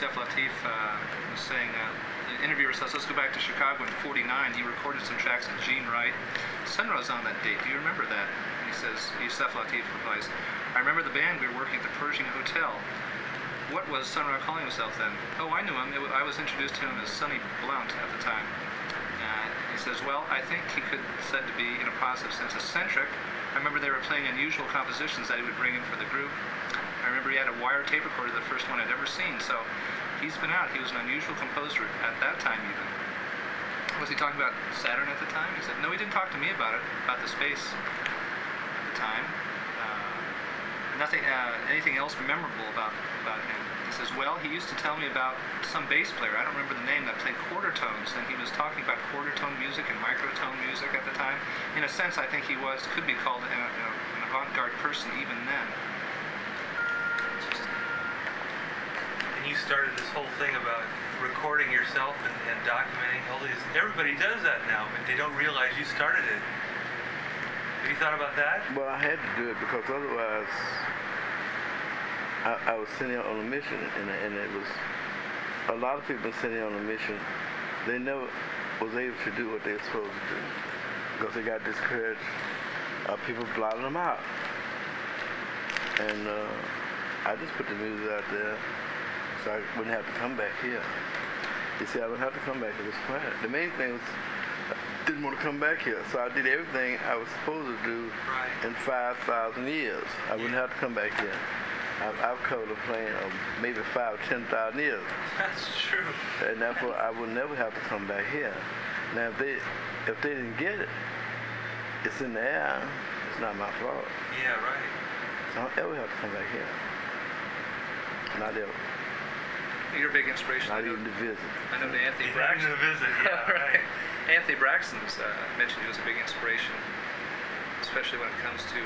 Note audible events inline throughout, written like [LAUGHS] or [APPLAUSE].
Yusef Lateef uh, was saying, uh, the interviewer says, let's go back to Chicago in 49. He recorded some tracks with Gene Wright. Sun Ra's on that date. Do you remember that? And he says, Yusef Lateef replies, I remember the band we were working at the Pershing Hotel. What was Sun Ra calling himself then? Oh, I knew him. It, I was introduced to him as Sonny Blount at the time. Uh, he says, well, I think he could said to be, in a positive sense, eccentric. I remember they were playing unusual compositions that he would bring in for the group. I remember he had a wire tape recorder, the first one I'd ever seen. So he's been out. He was an unusual composer at that time, even. Was he talking about Saturn at the time? He said, no, he didn't talk to me about it, about the space at the time nothing, uh, anything else memorable about, about him. He says, well, he used to tell me about some bass player, I don't remember the name, that played quarter tones, and he was talking about quarter tone music and microtone music at the time. In a sense, I think he was, could be called an, an avant-garde person even then. You started this whole thing about recording yourself and, and documenting all these. Everybody does that now, but they don't realize you started it. Have you thought about that? Well, I had to do it because otherwise I, I was sitting on a mission, and, and it was a lot of people sitting on a mission. They never was able to do what they were supposed to do because they got discouraged. Uh, people blotted them out, and uh, I just put the music out there so I wouldn't have to come back here. You see, I wouldn't have to come back to this planet. The main thing was I didn't want to come back here. So I did everything I was supposed to do right. in 5,000 years. I wouldn't have to come back here. I've, I've covered a plane of maybe five 10,000 years. That's true. And therefore, I would never have to come back here. Now, if they, if they didn't get it, it's in the air. It's not my fault. Yeah, right. I don't ever have to come back here. Not ever. You're a big inspiration. Not even to visit. I know the Anthony Braxton. Braxton. to visit, yeah, [LAUGHS] right. Anthony Braxton's uh, mentioned he was a big inspiration, especially when it comes to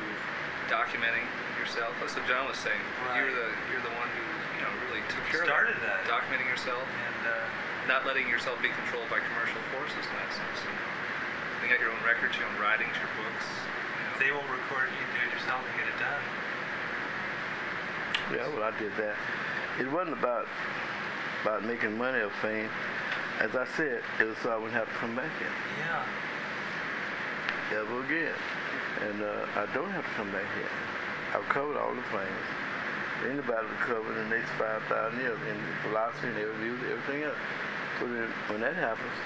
documenting yourself. That's what John was saying. Right. You're the you're the one who you know really took care Started of that. documenting yourself And uh, not letting yourself be controlled by commercial forces in that sense. You got your own records, your own writings, your books. if they won't record it, you do it yourself and get it done. Yeah, well, I did that. It wasn't about about making money or fame. As I said, it was so I wouldn't have to come back here Yeah. ever again. And uh, I don't have to come back here. I've covered all the planes. Anybody would cover in the next 5,000 years in philosophy and reviews, everything else. So then when that happens,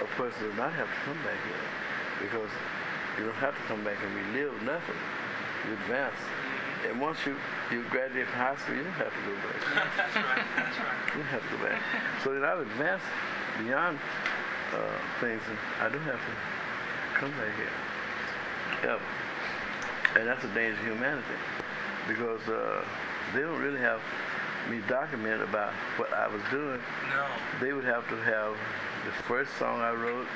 a person does not have to come back here because you don't have to come back and relive nothing. You advance. And once you, you graduate from high school, you don't have to go back. [LAUGHS] That's right. That's right. You don't have to go back. So then I've advanced beyond uh, things, and I don't have to come back here. Ever. And that's a danger to humanity because uh, they don't really have me document about what I was doing. No. They would have to have the first song I wrote.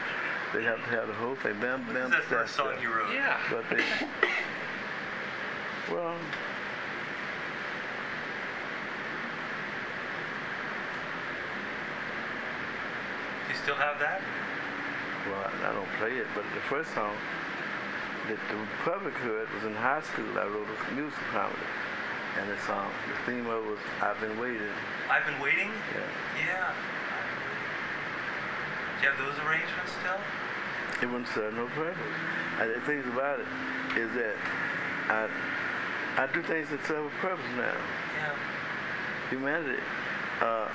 They'd have to have the whole thing. Bam, What bam, is that first song you wrote? Yeah. But they, [LAUGHS] well, Do you still have that? well, I don't play it, but the first song that the public heard was in high school. I wrote a music comedy, and the song, the theme of it was "I've Been Waiting." I've been waiting. Yeah. Yeah. I've been waiting. Do you have those arrangements still? It wouldn't serve no purpose. And the thing about it is that I I do things that serve a purpose now. Yeah. Humanity, uh,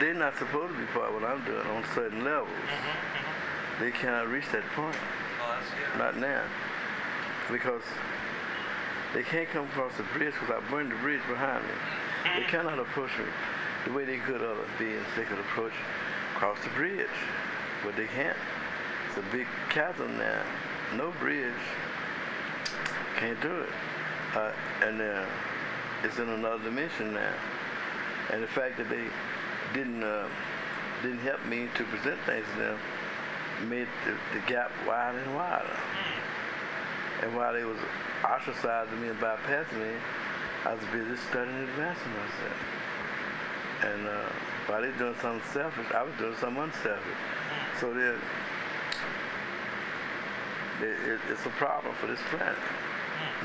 they're not supposed to be part of what I'm doing on certain levels. Mm-hmm. mm-hmm. They cannot reach that point. Oh. Not now. Because they can't come across the bridge because I burned the bridge behind me. They cannot approach me the way they could other beings. They could approach across the bridge, but they can't. It's a big chasm now. No bridge. Can't do it. Uh, and uh, it's in another dimension now. And the fact that they didn't uh, didn't help me to present things to them made the, the gap wider and wider. And while they was ostracizing me and bypassing me, I was busy studying and advancing myself. And uh, while they doing something selfish, I was doing something unselfish. So then, it, it, it's a problem for this planet.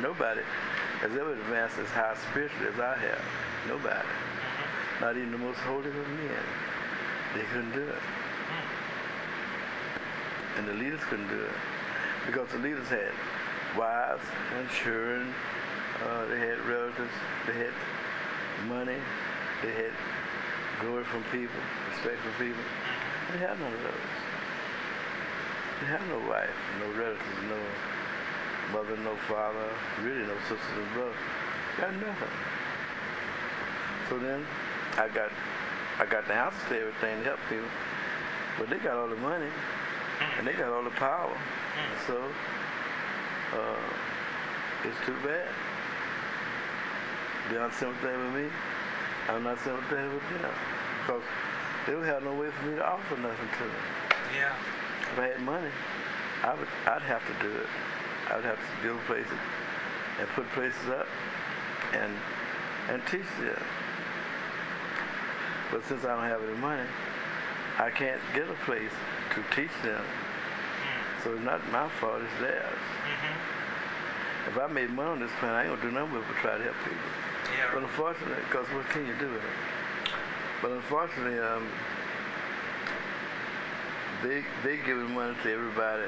Nobody has ever advanced as high spiritually as I have. Nobody. Mm-hmm. not even the most holy of men. They couldn't do it. Mm-hmm. And the leaders couldn't do it. Because the leaders had wives and children, uh, they had relatives, they had money, they had glory from people, respect from people. Mm-hmm. They had none of those. They had no wife, no relatives, no mother, no father, really no sisters and brothers. Got nothing. So then I got I got the answers to everything to help people. But they got all the money and they got all the power. So uh, it's too bad. They aren't sympathetic with me. I'm not sympathetic with them. Because they don't have no way for me to offer nothing to them. Yeah. If I had money, I would I'd have to do it. I would have to build places and put places up and and teach them. But since I don't have any money, I can't get a place to teach them. So it's not my fault, it's theirs. Mm-hmm. If I made money on this plan, I ain't gonna do nothing but try to help people. Yeah. But unfortunately, because what can you do with it? But unfortunately, um, they they giving money to everybody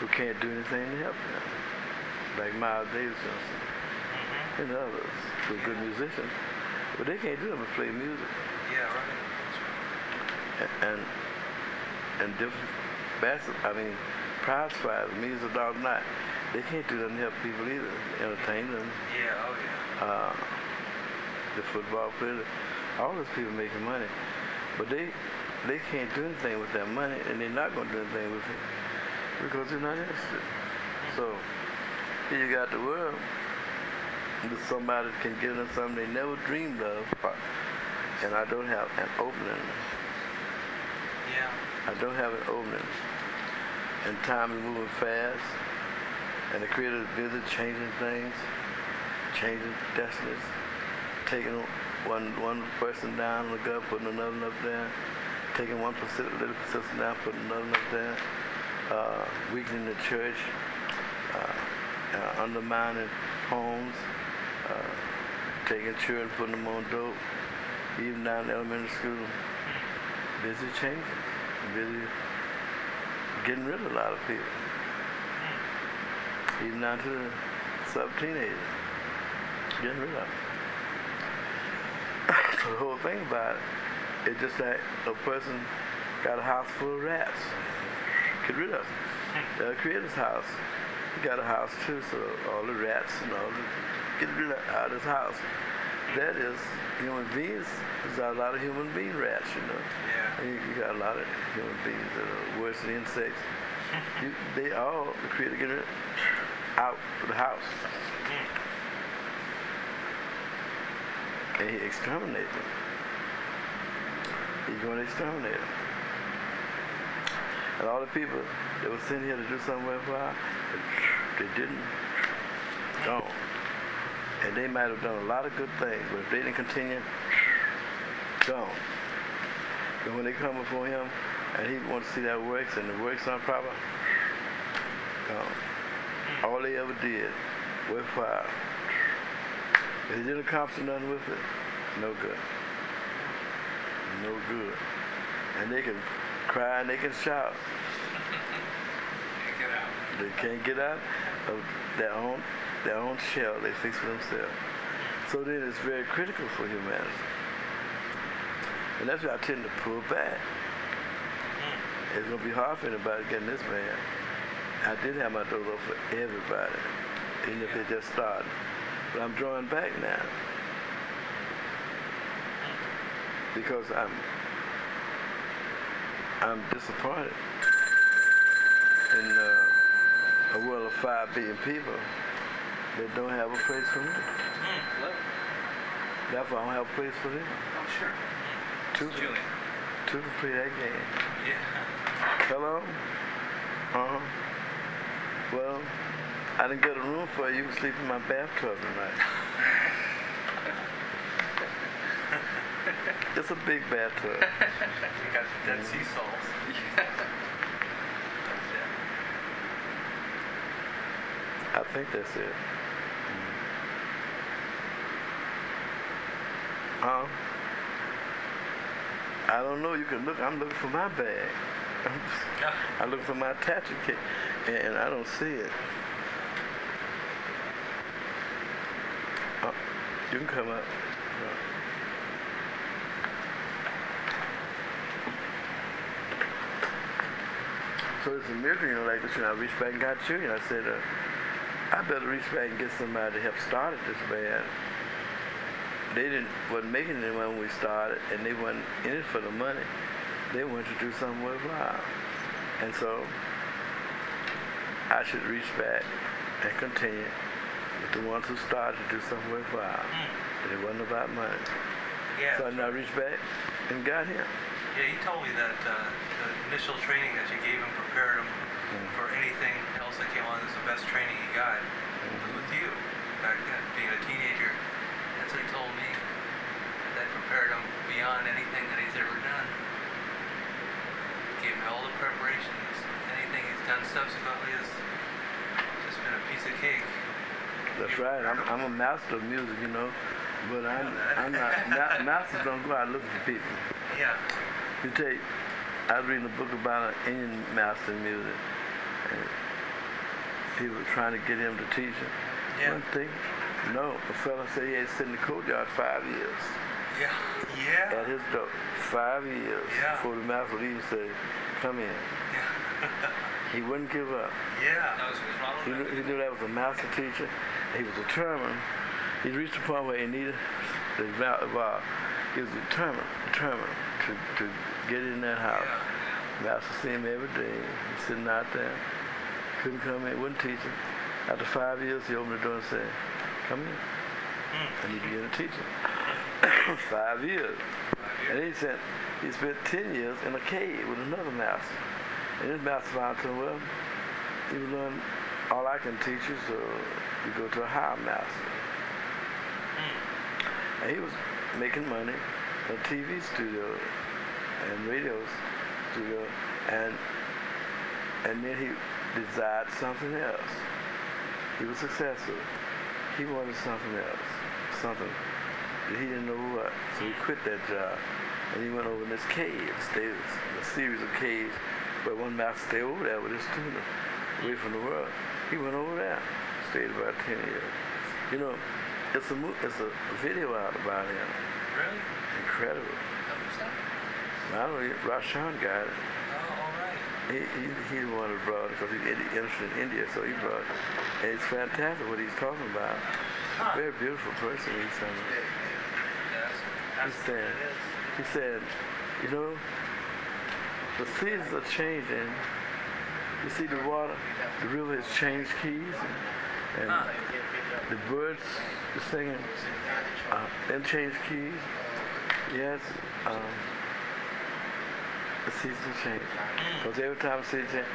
who can't do anything to help them, like Miles Davis Johnson Mm-hmm. and others who are good musicians, but they can't do them but play music Yeah. Right. A- and and different basketball. I mean, prize fighters, millions of dollars night. They can't do nothing to help people either, entertain them. Yeah. Oh yeah. uh, the football players, all those people making money, but they they can't do anything with that money, and they're not going to do anything with it because you're not interested. So you got the world that somebody can give them something they never dreamed of, and I don't have an opening. Yeah. I don't have an opening. And time is moving fast. And the creator is busy changing things, changing destinies, taking one one person down on the gut, putting another one up there, taking one little persistent down, putting another one up there, uh, weakening the church, uh, uh, undermining homes, uh, taking children, putting them on dope, even down in elementary school busy changing, busy getting rid of a lot of people, even down to the sub-teenagers, getting rid of them. so the whole thing about it, it's just like a person got a house full of rats, get rid of them. Uh, the creator's house, he got a house too, so all the rats and all the, get rid of out of his house. That is human beings. There's a lot of human being rats, you know. Yeah. You, you got a lot of human beings that are worse than insects. [LAUGHS] You, they all, the creator get it out of the house. And he exterminate them. He's going to exterminate them. And all the people that were sent here to do something worthwhile, they didn't. Gone. And they might have done a lot of good things, but if they didn't continue, gone. And when they come before him and he wants to see that works and the works aren't proper, gone. All they ever did, worthwhile. If they didn't accomplish nothing with it, no good. No good. And they can cry and they can shout. Can't get out. They can't get out of their own their own shell they fix for themselves. So then it's very critical for humanity. And that's why I tend to pull back. Hmm. It's gonna be hard for anybody getting this man. I did have my doors open for everybody, even if they just started. But I'm drawing back now. Hmm. Because I'm I'm disappointed in uh, a world of five billion people that don't have a place for me. Hello? Therefore, I don't have a place for them. Oh, sure. Two, Julian. two to play that game. Yeah. Hello? Uh-huh. Well, I didn't get a room for you. You can sleep in my bathtub tonight. [LAUGHS] it's a big bathtub. [LAUGHS] You got the Dead Sea Salts. [LAUGHS] I think that's it. Mm. Huh? I don't know. You can look. I'm looking for my bag. [LAUGHS] I'm looking for my tattoo kit, and I don't see it. Oh, you can come up. It's a miracle, you know, like this, know, I reached back and got you, and I said, uh, I better reach back and get somebody to help start it this band. They didn't wasn't making any money when we started, and they wasn't in it for the money. They wanted to do something worthwhile, and so I should reach back and continue with the ones who started to do something worthwhile. And it wasn't about money. Yeah. So I now reached back and got him. Yeah, he told me that uh, the initial training that you gave him prepared him for anything else that came on. Is the best training he got with you back then, being a teenager. That's what he told me. That prepared him beyond anything that he's ever done. Gave him all the preparations. Anything he's done subsequently has just been a piece of cake. That's right. I'm, I'm a master of music, you know, but I'm, I'm not. ma- masters don't go out looking for people. [LAUGHS] Yeah. You take, I was reading a book about an Indian master in music, and people were trying to get him to teach him. Yeah. One thing, no, a fella said he had sit in the courtyard five years Yeah. Yeah. at his door. Five years Yeah. before the master would even say, come in. Yeah. [LAUGHS] He wouldn't give up. Yeah. That was, was Ronald He knew, he knew that was a master teacher. He was determined. He reached a point where he needed the val- evolve. He was determined, determined to, to get in that house. Master see him every day. He's sitting out there. Couldn't come in, wouldn't teach him. After five years, he opened the door and said, come in. Mm. And he began to teach [COUGHS] five years. And he said he spent 10 years in a cave with another master. And his master found him, well, you learn all I can teach you, so you go to a higher master. Mm. And he was making money in a TV studio and radio studio, and and then he desired something else. He was successful. He wanted something else, something that he didn't know what. So he quit that job, and he went over in this cave, stayed in a series of caves, but one master stayed over there with his student, away from the world. He went over there, stayed about 10 years. You know, it's a, mo- it's a video out about him. Really? Incredible. I don't know, Rashan got it. Oh, all right. He, he, he the one who brought it because he's interested in India, so he brought it. And it's fantastic what he's talking about. Very beautiful person he's saying. He said, he said, you know, the seasons are changing. You see the water, the river has changed keys, and, and the birds are singing, uh, and changed keys. Yes, um, the seasons change. Because every time the seasons change,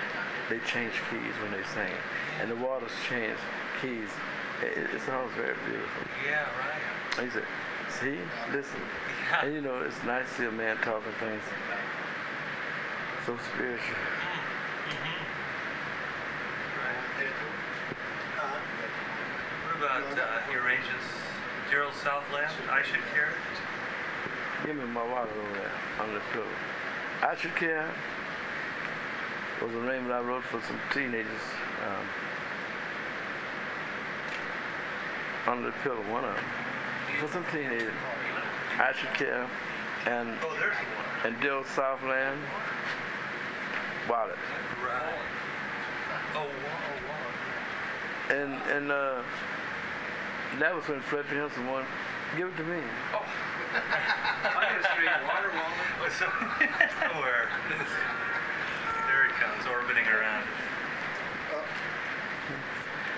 they change keys when they sing. And the waters change keys. It, it's always very beautiful. Yeah, right. He said, see, listen. Yeah. And you know, it's nice to see a man talking things so spiritual. Mm-hmm. Right. What about uh? Gerald Southland, I Should Care? Give me my water over there on the pillow. I Should Care was a name that I wrote for some teenagers um, under the pillow, one of them. For some teenagers. I Should Care and, and Dill Southland Wallet. And, and uh, that was when Fred Henson won, give it to me. Oh. I get a straight water woman. Oh, so, somewhere. there it comes, orbiting around. Uh,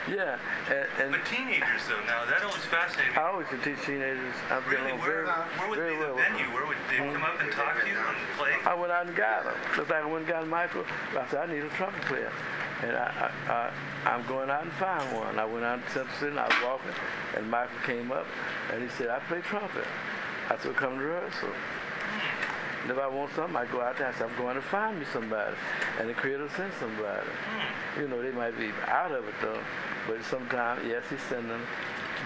yeah, and, and But teenagers, though, now that always fascinated me. I always can teach teenagers. I'm Really, getting along where, very, uh, where would very be the well venue? them. Where would they come up and talk to you and play? I went out and got them. Just like I went and got Michael. I said, I need a trumpet player. And I, I, I, I'm going out and find one. I went out to Central City and I was walking, and Michael came up and he said, I play trumpet. I said, come to rehearsal. And if I want something, I go out there. I said, I'm going to find me somebody. And the creator sends somebody. You know, they might be out of it though. But sometimes, yes, he send them.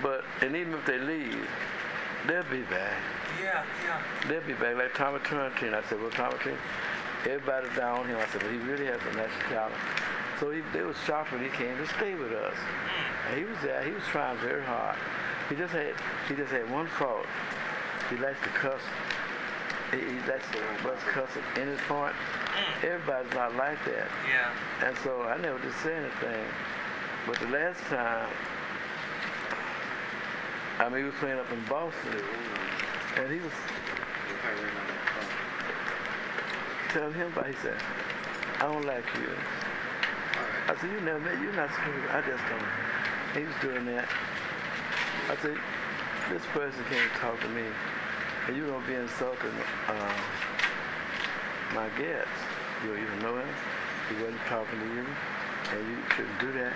But, and even if they leave, they'll be back. Yeah, yeah. They'll be back like Tommy Turrentine. I said, well, Tommy Turrentine, everybody down him. I said, well, he really has a natural talent. So he, they was shocked when he came to stay with us. Mm. And he was there. He was trying very hard. He just had he just had one fault. He likes to cuss. He, he likes to bust cuss at any point. Everybody's not like that. Yeah. And so I never did say anything. But the last time, I mean, he was playing up in Boston, mm. and he was telling him about, he said, I don't like you. I said, you never met, you're not screwed. I just don't. He was doing that. I said, this person can't talk to me, you don't be insulting uh, my guest. You don't even know him. He wasn't talking to you, and you shouldn't do that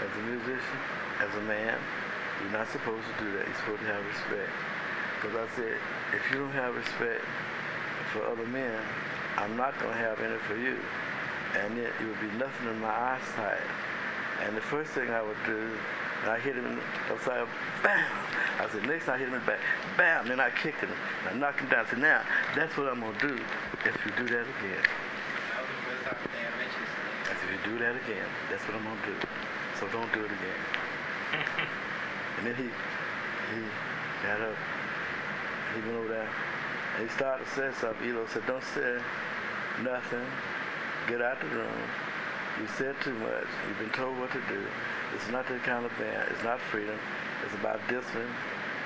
as a musician, as a man. You're not supposed to do that. You're supposed to have respect. Because I said, if you don't have respect for other men, I'm not going to have any for you. And it, it would be nothing in my eyesight. And the first thing I would do, and I hit him in the upside, bam! I said, next time I hit him in the back, bam! Then I kicked him. And I knocked him down. I said, now, that's what I'm going to do if you do that again. I said, if you do that again, that's what I'm going to do. So don't do it again. [LAUGHS] and then he, he got up. He went over there. And he started to say something. Elo said, don't say nothing. Get out the room. You said too much. You've been told what to do. It's not that kind of band. It's not freedom. It's about discipline.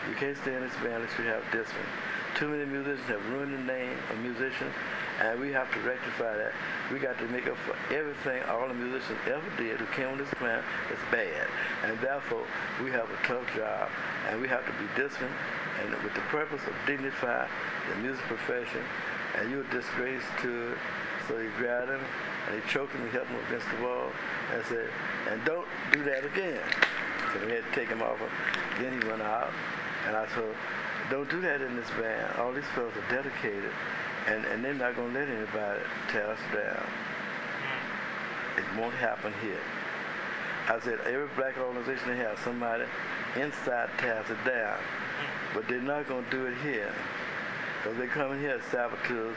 You can't stay in this band unless you have discipline. Too many musicians have ruined the name of musicians, and we have to rectify that. We got to make up for everything all the musicians ever did who came on this planet that's bad. And therefore, we have a tough job, and we have to be disciplined, and with the purpose of dignify the music profession, and you're a disgrace to it. So he grabbed him, and he choked him and held him against the wall, and said, and don't do that again. So we had to take him off. Then he went out, and I told don't do that in this band. All these fellas are dedicated, and, and they're not going to let anybody tear us down. It won't happen here. I said, every black organization they have somebody inside tears it down, but they're not going to do it here. Because they come in here as saboteurs,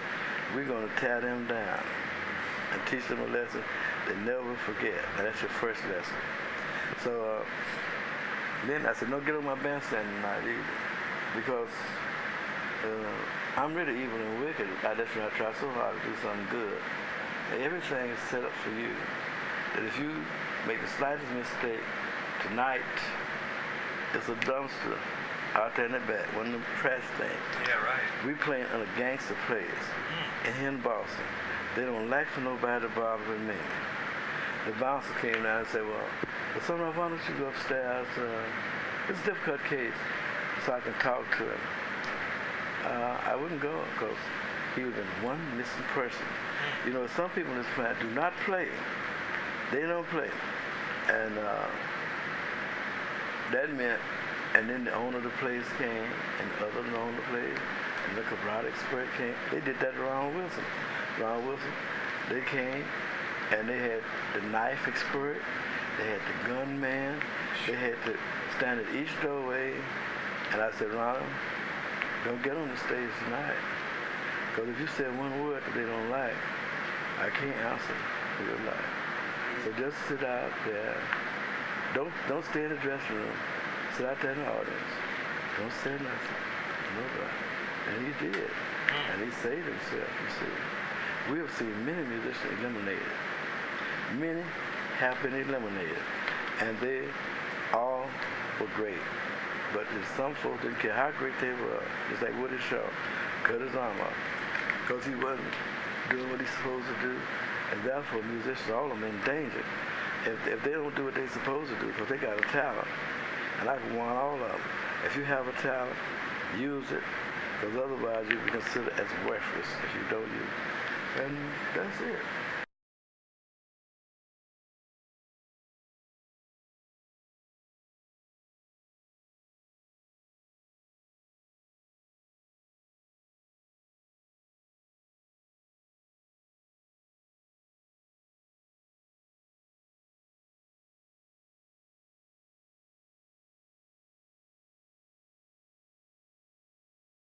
we're going to tear them down and teach them a lesson they never forget. Now, that's your first lesson. So uh, then I said, don't get on my bandstand tonight either because uh, I'm really evil and wicked. I just I try so hard to do something good. And everything is set up for you. That if you make the slightest mistake tonight, it's a dumpster out there in the back, one of them trash things. Yeah, right. We playing on a gangster place in here in Boston. They don't like for nobody to bother me. The bouncer came down and said, well, well son, why don't you go upstairs? Uh, it's a difficult case so I can talk to him. Uh, I wouldn't go because he have been one missing person. You know, some people in this plant do not play. They don't play. And uh, that meant, and then the owner of the place came, and the other owner of the place, and the cabrada expert came. They did that around Wilson. Ron Wilson, they came, and they had the knife expert, they had the gunman, they had to stand at each doorway and I said, Ron, don't get on the stage tonight. Because if you say one word that they don't like, I can't answer for your life. So just sit out there. Don't don't stay in the dressing room. Sit out there in the audience. Don't say nothing. Nobody. And he did. Hmm. And he saved himself, you see. We have seen many musicians eliminated. Many have been eliminated. And they all were great. But there's some folks didn't care how great they were. Just like Woody Shaw, cut his arm off because he wasn't doing what he's supposed to do. And therefore, musicians, all of them, in danger. If, if they don't do what they're supposed to do, because they got a talent, and I want all of them. If you have a talent, use it, because otherwise you'll be considered as worthless if you don't use it. And that's it.